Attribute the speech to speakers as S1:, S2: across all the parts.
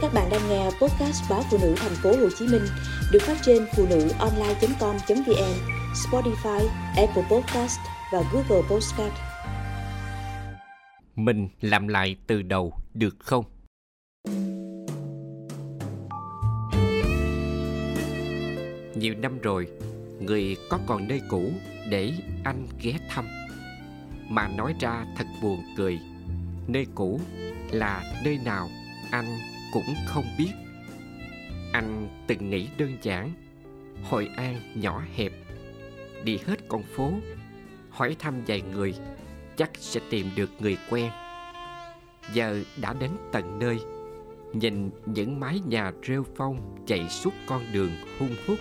S1: Các bạn đang nghe podcast báo phụ nữ thành phố Hồ Chí Minh được phát trên phụ nữ online.com.vn, Spotify, Apple Podcast và Google Podcast.
S2: Mình làm lại từ đầu được không? Nhiều năm rồi, người có còn nơi cũ để anh ghé thăm. Mà nói ra thật buồn cười, nơi cũ là nơi nào anh cũng không biết. Anh từng nghĩ đơn giản hội an nhỏ hẹp, đi hết con phố, hỏi thăm vài người, chắc sẽ tìm được người quen. Giờ đã đến tận nơi, nhìn những mái nhà rêu phong chạy suốt con đường hung hút,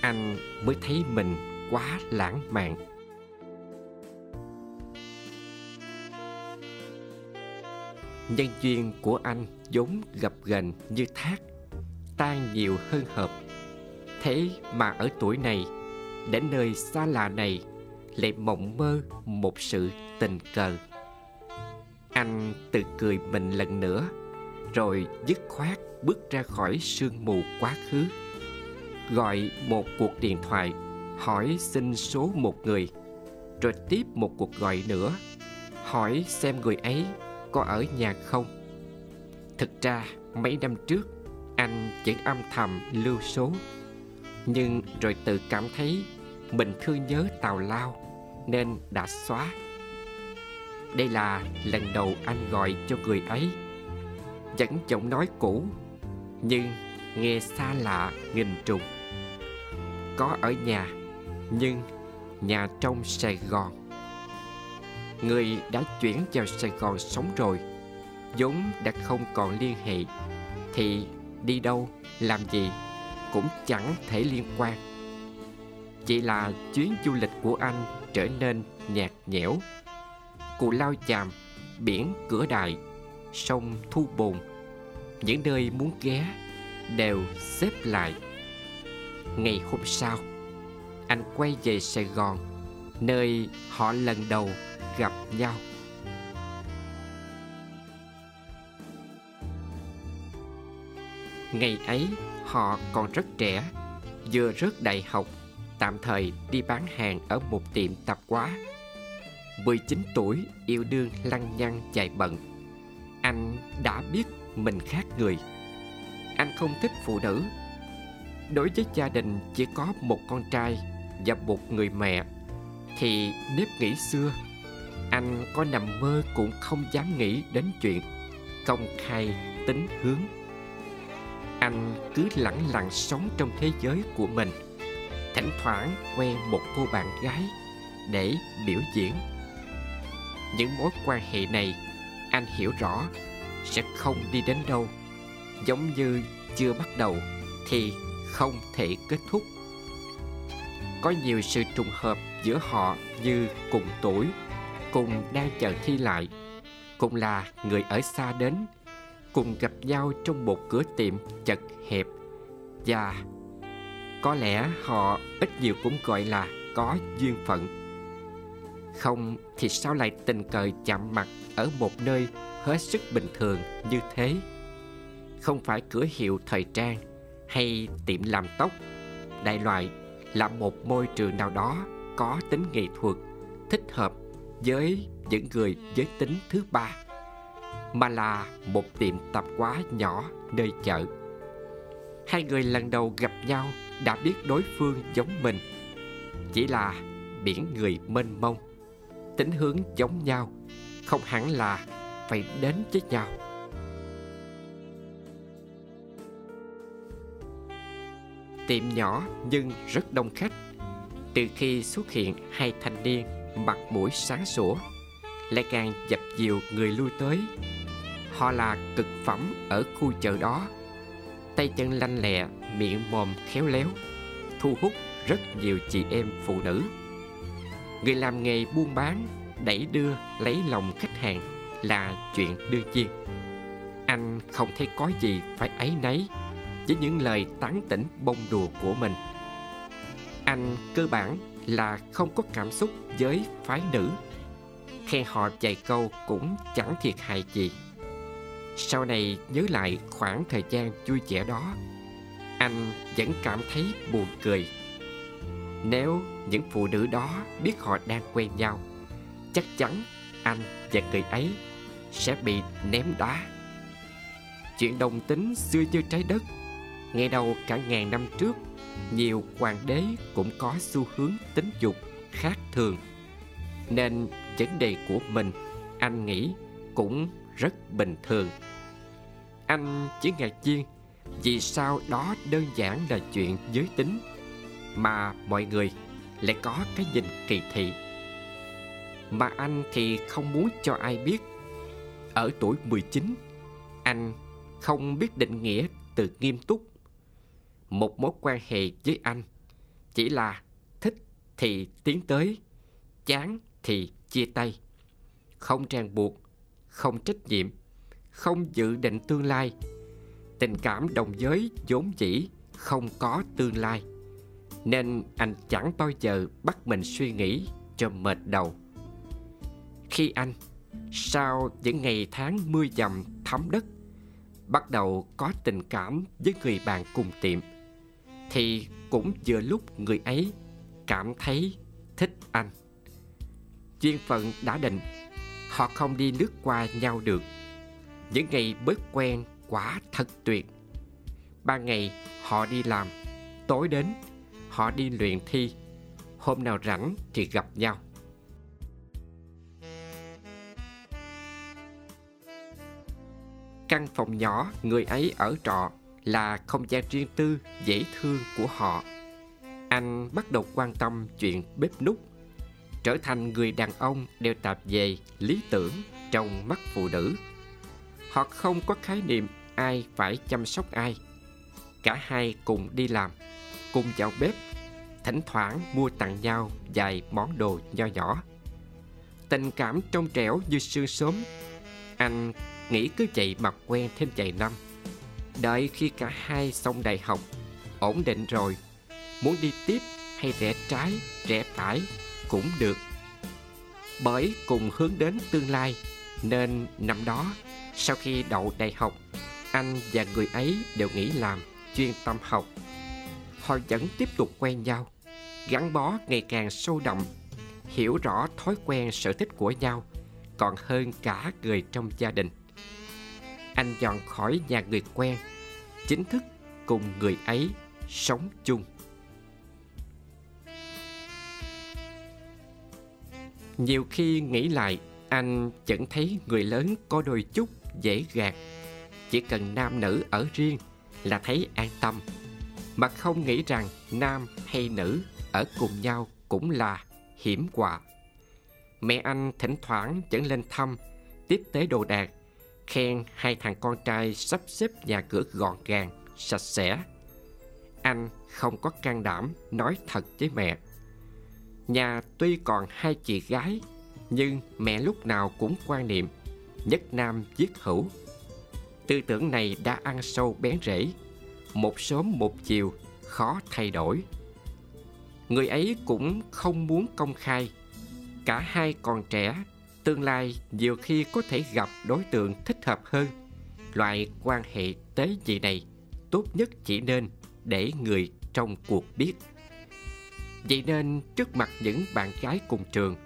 S2: anh mới thấy mình quá lãng mạn. Nhân duyên của anh vốn gập ghềnh như thác, tan nhiều hơn hợp. Thế mà ở tuổi này, đến nơi xa lạ này, lại mộng mơ một sự tình cờ. Anh tự cười mình lần nữa, rồi dứt khoát bước ra khỏi sương mù quá khứ. Gọi một cuộc điện thoại, hỏi xin số một người, rồi tiếp một cuộc gọi nữa, hỏi xem người ấy có ở nhà không? Thực ra, mấy năm trước, anh vẫn âm thầm lưu số. Nhưng rồi tự cảm thấy mình thương nhớ tào lao nên đã xóa. Đây là lần đầu anh gọi cho người ấy. Vẫn giọng nói cũ, nhưng nghe xa lạ nghìn trùng. Có ở nhà, nhưng nhà trong sài gòn người đã chuyển vào sài gòn sống rồi. Vốn đã không còn liên hệ, thì đi đâu, làm gì cũng chẳng thể liên quan. Chỉ là chuyến du lịch của anh trở nên nhạt nhẽo. Cù lao chàm, biển cửa đại, sông thu bồn, những nơi muốn ghé đều xếp lại. Ngày hôm sau, anh quay về sài gòn nơi họ lần đầu gặp nhau. Ngày ấy, họ còn rất trẻ, vừa rớt đại học, tạm thời đi bán hàng ở một tiệm tạp hóa. 19 tuổi, yêu đương lăng nhăng chạy bận. Anh đã biết mình khác người. Anh không thích phụ nữ. Đối với gia đình chỉ có một con trai và một người mẹ thì nếp nghĩ xưa, anh có nằm mơ cũng không dám nghĩ đến chuyện công khai tính hướng. Anh cứ lẳng lặng sống trong thế giới của mình, thỉnh thoảng quen một cô bạn gái để biểu diễn. Những mối quan hệ này anh hiểu rõ sẽ không đi đến đâu, giống như chưa bắt đầu thì không thể kết thúc có nhiều sự trùng hợp giữa họ như cùng tuổi, cùng đang chờ thi lại, cùng là người ở xa đến, cùng gặp nhau trong một cửa tiệm chật hẹp. Và có lẽ họ ít nhiều cũng gọi là có duyên phận. Không thì sao lại tình cờ chạm mặt ở một nơi hết sức bình thường như thế? Không phải cửa hiệu thời trang hay tiệm làm tóc, đại loại là một môi trường nào đó có tính nghệ thuật, thích hợp với những người giới tính thứ ba, mà là một tiệm tạp hóa nhỏ nơi chợ. Hai người lần đầu gặp nhau đã biết đối phương giống mình, chỉ là biển người mênh mông, tính hướng giống nhau, không hẳn là phải đến với nhau. Tiệm nhỏ nhưng rất đông khách. Từ khi xuất hiện hai thanh niên mặt mũi sáng sủa, lại càng dập dìu người lui tới. Họ là cực phẩm ở khu chợ đó. Tay chân lanh lẹ, miệng mồm khéo léo, thu hút rất nhiều chị em phụ nữ. Người làm nghề buôn bán đẩy đưa lấy lòng khách hàng là chuyện đương nhiên. Anh không thấy có gì phải ấy nấy với những lời tán tỉnh bông đùa của mình. Anh cơ bản là không có cảm xúc với phái nữ. Khen họ vài câu cũng chẳng thiệt hại gì. Sau này nhớ lại khoảng thời gian vui vẻ đó, anh vẫn cảm thấy buồn cười. Nếu những phụ nữ đó biết họ đang quen nhau, chắc chắn anh và người ấy sẽ bị ném đá. Chuyện đồng tính xưa như trái đất nghe đầu cả ngàn năm trước, nhiều hoàng đế cũng có xu hướng tính dục khác thường. Nên vấn đề của mình, anh nghĩ, cũng rất bình thường. Anh chỉ ngạc nhiên vì sao đó đơn giản là chuyện giới tính, mà mọi người lại có cái nhìn kỳ thị. Mà anh thì không muốn cho ai biết. Ở tuổi 19 anh không biết định nghĩa từ nghiêm túc một mối quan hệ với anh. Chỉ là thích thì tiến tới, chán thì chia tay. Không ràng buộc, không trách nhiệm, không dự định tương lai. Tình cảm đồng giới vốn dĩ không có tương lai, nên anh chẳng bao giờ bắt mình suy nghĩ cho mệt đầu. Khi anh, sau những ngày tháng mưa dầm thấm đất, bắt đầu có tình cảm với người bạn cùng tiệm thì cũng vừa lúc người ấy cảm thấy thích anh. Duyên phận đã định, họ không đi nước qua nhau được. Những ngày bớt quen quả thật tuyệt. Ban ngày họ đi làm, tối đến họ đi luyện thi. Hôm nào rảnh thì gặp nhau. Căn phòng nhỏ người ấy ở trọ là không gian riêng tư, dễ thương của họ. Anh bắt đầu quan tâm chuyện bếp nút trở thành người đàn ông đeo tạp về lý tưởng trong mắt phụ nữ. Họ không có khái niệm ai phải chăm sóc ai. Cả hai cùng đi làm, cùng vào bếp, thỉnh thoảng mua tặng nhau vài món đồ nho nhỏ. Tình cảm trong trẻo như sương sớm, anh nghĩ cứ vậy mà quen thêm vài năm đợi khi cả hai xong đại học, ổn định rồi, muốn đi tiếp hay rẽ trái, rẽ phải cũng được. Bởi cùng hướng đến tương lai, nên năm đó, sau khi đậu đại học, anh và người ấy đều nghĩ làm chuyên tâm học. Họ vẫn tiếp tục quen nhau, gắn bó ngày càng sâu đậm, hiểu rõ thói quen sở thích của nhau còn hơn cả người trong gia đình anh dọn khỏi nhà người quen, chính thức cùng người ấy sống chung. Nhiều khi nghĩ lại, anh vẫn thấy người lớn có đôi chút dễ gạt. Chỉ cần nam nữ ở riêng là thấy an tâm. Mà không nghĩ rằng nam hay nữ ở cùng nhau cũng là hiểm họa. Mẹ anh thỉnh thoảng vẫn lên thăm, tiếp tế đồ đạc khen hai thằng con trai sắp xếp nhà cửa gọn gàng, sạch sẽ. Anh không có can đảm nói thật với mẹ. Nhà tuy còn hai chị gái, nhưng mẹ lúc nào cũng quan niệm, nhất nam giết hữu. Tư tưởng này đã ăn sâu bén rễ. Một sớm một chiều, khó thay đổi. Người ấy cũng không muốn công khai. Cả hai còn trẻ tương lai nhiều khi có thể gặp đối tượng thích hợp hơn. Loại quan hệ tế gì này tốt nhất chỉ nên để người trong cuộc biết. Vậy nên trước mặt những bạn gái cùng trường,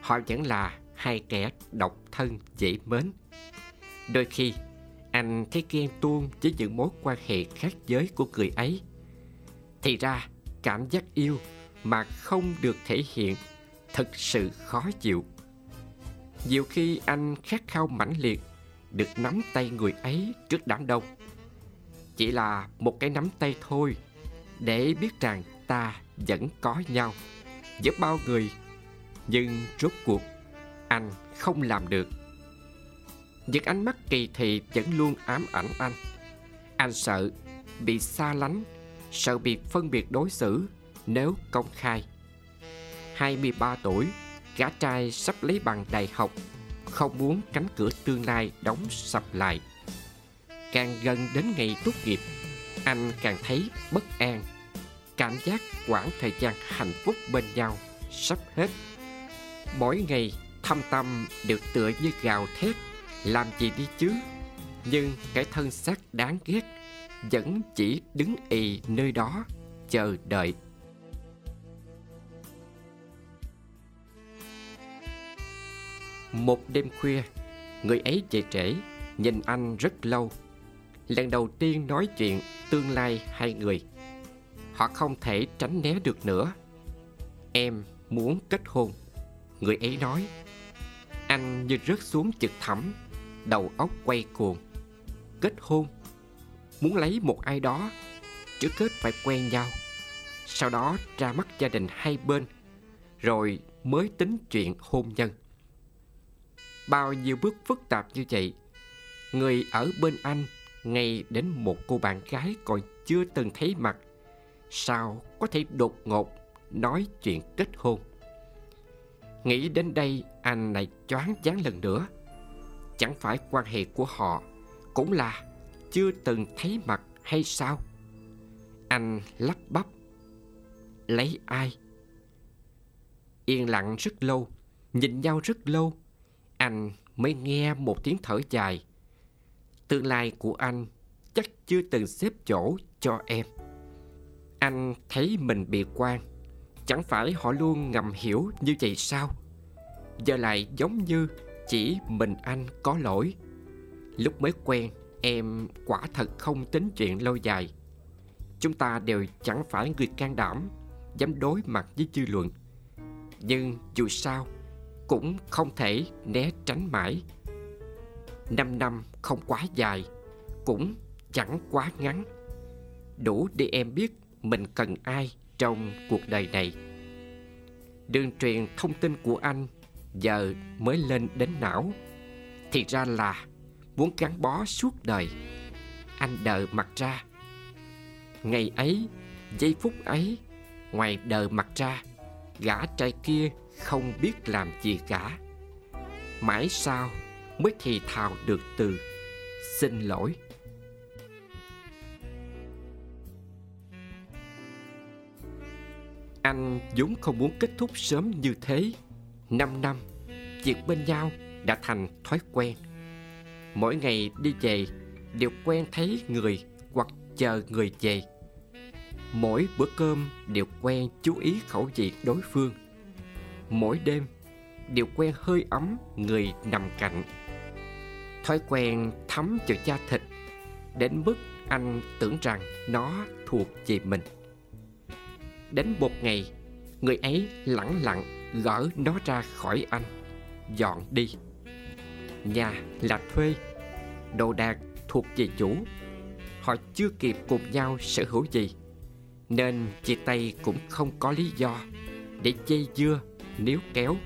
S2: họ vẫn là hai kẻ độc thân dễ mến. Đôi khi, anh thấy ghen tuông với những mối quan hệ khác giới của người ấy. Thì ra, cảm giác yêu mà không được thể hiện thật sự khó chịu nhiều khi anh khát khao mãnh liệt, được nắm tay người ấy trước đám đông. Chỉ là một cái nắm tay thôi, để biết rằng ta vẫn có nhau, giữa bao người. Nhưng rốt cuộc, anh không làm được. Những ánh mắt kỳ thị vẫn luôn ám ảnh anh. Anh sợ bị xa lánh, sợ bị phân biệt đối xử nếu công khai. 23 tuổi gã trai sắp lấy bằng đại học, không muốn cánh cửa tương lai đóng sập lại. Càng gần đến ngày tốt nghiệp, anh càng thấy bất an. Cảm giác quãng thời gian hạnh phúc bên nhau sắp hết. Mỗi ngày thâm tâm đều tựa như gào thét, làm gì đi chứ? Nhưng cái thân xác đáng ghét Vẫn chỉ đứng ì nơi đó Chờ đợi. Một đêm khuya, Người ấy về trễ, Nhìn anh rất lâu. Lần đầu tiên nói chuyện tương lai hai người. Họ không thể tránh né được nữa. Em muốn kết hôn, Người ấy nói. Anh như rớt xuống trực thẳm Đầu óc quay cuồng. Kết hôn, Muốn lấy một ai đó, Trước kết phải quen nhau. Sau đó ra mắt gia đình hai bên, Rồi mới tính chuyện hôn nhân. Bao nhiêu bước phức tạp như vậy. Người ở bên anh, Ngay đến một cô bạn gái còn chưa từng thấy mặt. Sao có thể đột ngột Nói chuyện kết hôn? Nghĩ đến đây, anh lại choáng váng lần nữa. Chẳng phải quan hệ của họ Cũng là chưa từng thấy mặt hay sao? Anh lắp bắp, Lấy ai? Yên lặng rất lâu, Nhìn nhau rất lâu anh mới nghe một tiếng thở dài. Tương lai của anh chắc chưa từng xếp chỗ cho em. Anh thấy mình bị quan, Chẳng phải họ luôn ngầm hiểu như vậy sao? Giờ lại giống như chỉ mình anh có lỗi. Lúc mới quen, Em quả thật không tính chuyện lâu dài. Chúng ta đều chẳng phải người can đảm, Dám đối mặt với dư luận. Nhưng dù sao cũng không thể né tránh mãi. Năm năm không quá dài, Cũng chẳng quá ngắn. Đủ để em biết Mình cần ai trong cuộc đời này. Đường truyền thông tin của anh Giờ mới lên đến não. Thì ra là Muốn gắn bó suốt đời, Anh đợi mặt ra. Ngày ấy, Giây phút ấy, Ngoài đời mặt ra, Gã trai kia không biết làm gì cả. Mãi sau Mới thì thào được từ, Xin lỗi. Anh vốn không muốn kết thúc sớm như thế. Năm năm Việc bên nhau đã thành thói quen. Mỗi ngày đi về Đều quen thấy người Hoặc chờ người về. Mỗi bữa cơm đều quen chú ý khẩu vị đối phương. Mỗi đêm đều quen hơi ấm người nằm cạnh. Thói quen thấm vào da thịt Đến mức anh tưởng rằng nó thuộc về mình. Đến một ngày, Người ấy lẳng lặng gỡ nó ra khỏi anh, Dọn đi. Nhà là thuê, Đồ đạc thuộc về chủ. Họ chưa kịp cùng nhau sở hữu gì, Nên chia tay cũng không có lý do Để dây dưa nếu kéo.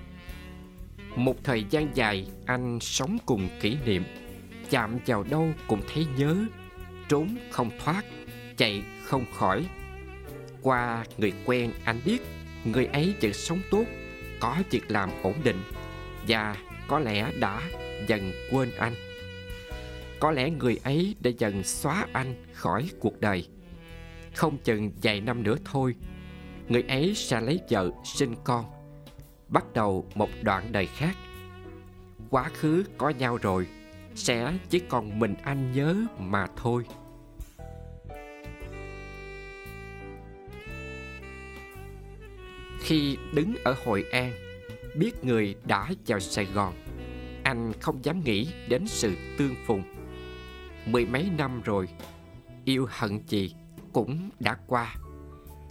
S2: Một thời gian dài, anh sống cùng kỷ niệm, Chạm vào đâu cũng thấy nhớ, Trốn không thoát, Chạy không khỏi. Qua người quen anh biết, Người ấy vẫn sống tốt, Có việc làm ổn định, Và có lẽ đã dần quên anh. Có lẽ người ấy đã dần xóa anh khỏi cuộc đời. Không chừng vài năm nữa thôi, Người ấy sẽ lấy vợ sinh con. Bắt đầu một đoạn đời khác. Quá khứ có nhau rồi, Sẽ chỉ còn mình anh nhớ mà thôi. Khi đứng ở Hội An, Biết người đã vào Sài Gòn, Anh không dám nghĩ đến sự tương phùng. Mười mấy năm rồi, Yêu hận gì cũng đã qua.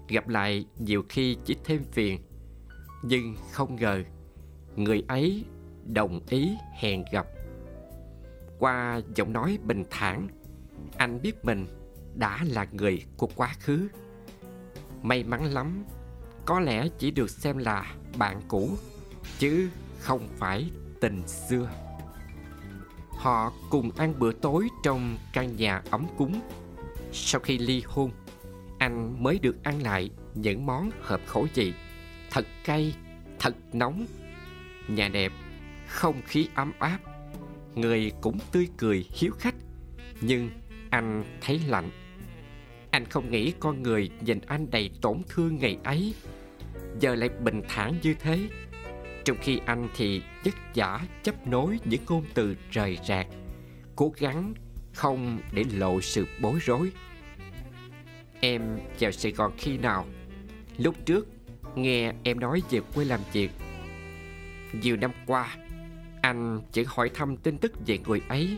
S2: Gặp lại nhiều khi chỉ thêm phiền nhưng không ngờ, Người ấy đồng ý hẹn gặp. Qua giọng nói bình thản, Anh biết mình đã là người của quá khứ. May mắn lắm, có lẽ chỉ được xem là bạn cũ, chứ không phải tình xưa. Họ cùng ăn bữa tối trong căn nhà ấm cúng. Sau khi ly hôn, anh mới được ăn lại những món hợp khẩu vị thật cay, thật nóng. Nhà đẹp, không khí ấm áp. Người cũng tươi cười, hiếu khách. Nhưng anh thấy lạnh. Anh không nghĩ con người nhìn anh đầy tổn thương ngày ấy. Giờ lại bình thản như thế. Trong khi anh thì vất vả chấp nối những ngôn từ rời rạc, cố gắng không để lộ sự bối rối. Em vào sài gòn khi nào? Lúc trước nghe em nói về quê làm việc. Nhiều năm qua, anh chỉ hỏi thăm tin tức về người ấy,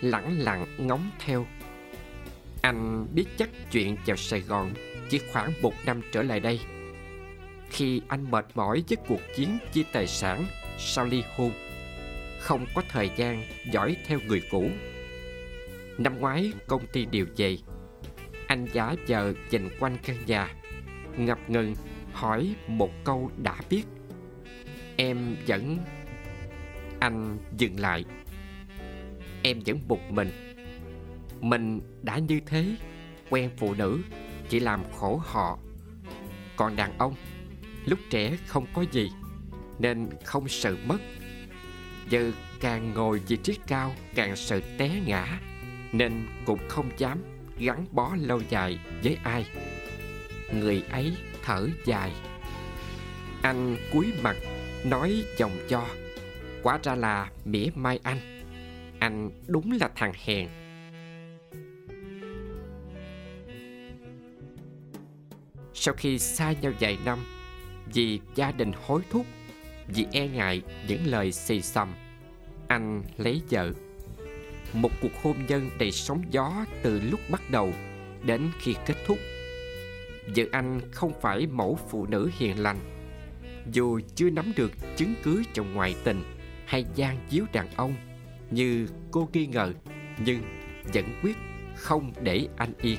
S2: lẳng lặng ngóng theo. Anh biết chắc chuyện vào sài gòn chỉ khoảng một năm trở lại đây. Khi anh mệt mỏi với cuộc chiến chia tài sản sau ly hôn, không có thời gian dõi theo người cũ. Năm ngoái, công ty điều về anh giả vờ dành quanh căn nhà, ngập ngừng hỏi một câu đã biết. Em vẫn, anh dừng lại. Em vẫn một mình. Mình đã như thế, quen phụ nữ, chỉ làm khổ họ. Còn đàn ông, lúc trẻ không có gì, nên không sợ mất. Giờ càng ngồi vị trí cao, càng sợ té ngã, nên cũng không dám gắn bó lâu dài với ai. Người ấy thở dài. Anh cúi mặt, nói chồng cho. Quá ra là mỉa mai anh. Anh đúng là thằng hèn. Sau khi xa nhau vài năm, Vì gia đình hối thúc, Vì e ngại những lời xì xầm, Anh lấy vợ. Một cuộc hôn nhân đầy sóng gió Từ lúc bắt đầu Đến khi kết thúc. Vợ anh không phải mẫu phụ nữ hiền lành. Dù chưa nắm được chứng cứ chồng ngoại tình hay gian díu đàn ông, như cô nghi ngờ, nhưng vẫn quyết không để anh yên.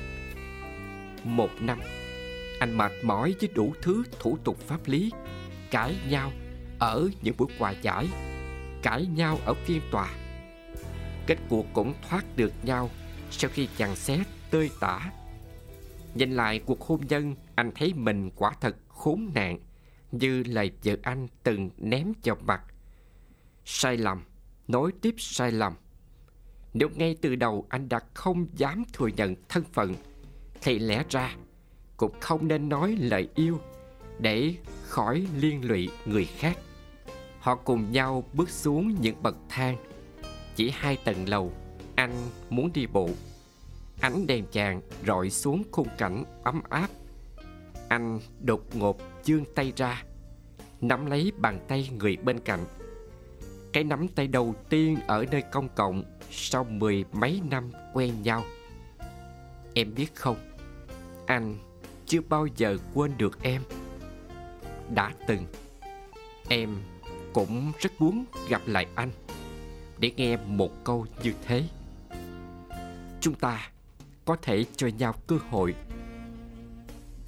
S2: Một năm, anh mệt mỏi với đủ thứ thủ tục pháp lý, cãi nhau ở những buổi hòa giải, cãi nhau ở phiên tòa. Kết cuộc cũng thoát được nhau sau khi chàng xé tơi tả nhìn lại cuộc hôn nhân, anh thấy mình quả thật khốn nạn, như lời vợ anh từng ném vào mặt. Sai lầm, nối tiếp sai lầm. Nếu ngay từ đầu anh đã không dám thừa nhận thân phận, thì lẽ ra cũng không nên nói lời yêu để khỏi liên lụy người khác. Họ cùng nhau bước xuống những bậc thang. Chỉ hai tầng lầu, anh muốn đi bộ ánh đèn chàng rọi xuống khung cảnh ấm áp anh đột ngột dương tay ra nắm lấy bàn tay người bên cạnh cái nắm tay đầu tiên ở nơi công cộng sau mười mấy năm quen nhau. Em biết không, anh chưa bao giờ quên được em. Đã từng, em cũng rất muốn gặp lại anh để nghe một câu như thế. Chúng ta có thể cho nhau cơ hội.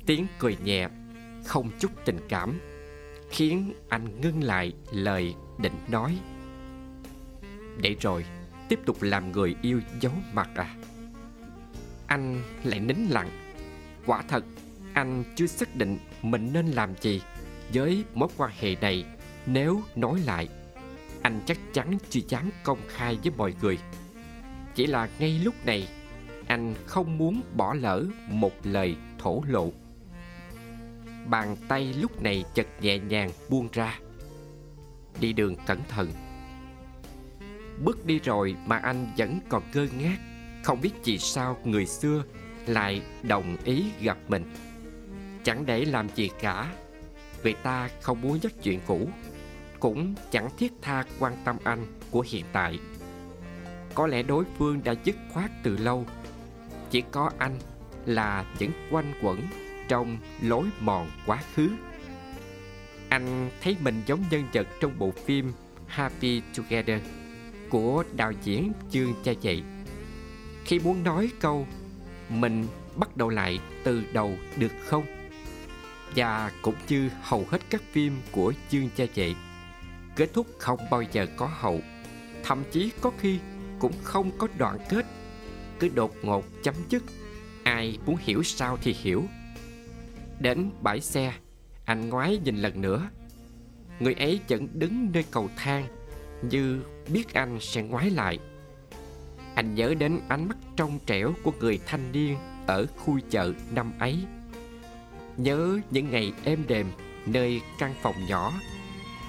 S2: Tiếng cười nhẹ, không chút tình cảm, khiến anh ngưng lại lời định nói. Để rồi tiếp tục làm người yêu giấu mặt à. Anh lại nín lặng. Quả thật anh chưa xác định mình nên làm gì Với mối quan hệ này. Nếu nói lại Anh chắc chắn chưa dám công khai với mọi người. Chỉ là ngay lúc này anh không muốn bỏ lỡ một lời thổ lộ. Bàn tay lúc này chật nhẹ nhàng buông ra. Đi đường cẩn thận. Bước đi rồi mà anh vẫn còn ngơ ngác. Không biết vì sao người xưa lại đồng ý gặp mình. Chẳng để làm gì cả. Vì ta không muốn nhắc chuyện cũ. Cũng chẳng thiết tha quan tâm anh của hiện tại. Có lẽ đối phương đã dứt khoát từ lâu. Chỉ có anh là vẫn quanh quẩn trong lối mòn quá khứ. Anh thấy mình giống nhân vật trong bộ phim Happy Together của đạo diễn chương cha Dậy. Khi muốn nói câu, mình bắt đầu lại từ đầu được không? Và cũng như hầu hết các phim của chương cha Dậy, kết thúc không bao giờ có hậu. Thậm chí có khi cũng không có đoạn kết cứ đột ngột chấm dứt. Ai muốn hiểu sao thì hiểu. Đến bãi xe, anh ngoái nhìn lần nữa. Người ấy vẫn đứng nơi cầu thang, như biết anh sẽ ngoái lại. Anh nhớ đến ánh mắt trong trẻo của người thanh niên ở khu chợ năm ấy. Nhớ những ngày êm đềm nơi căn phòng nhỏ.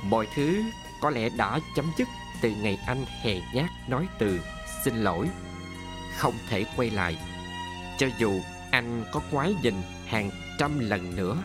S2: Mọi thứ có lẽ đã chấm dứt từ ngày anh hèn nhát nói từ xin lỗi không thể quay lại. Cho dù anh có quái dình hàng trăm lần nữa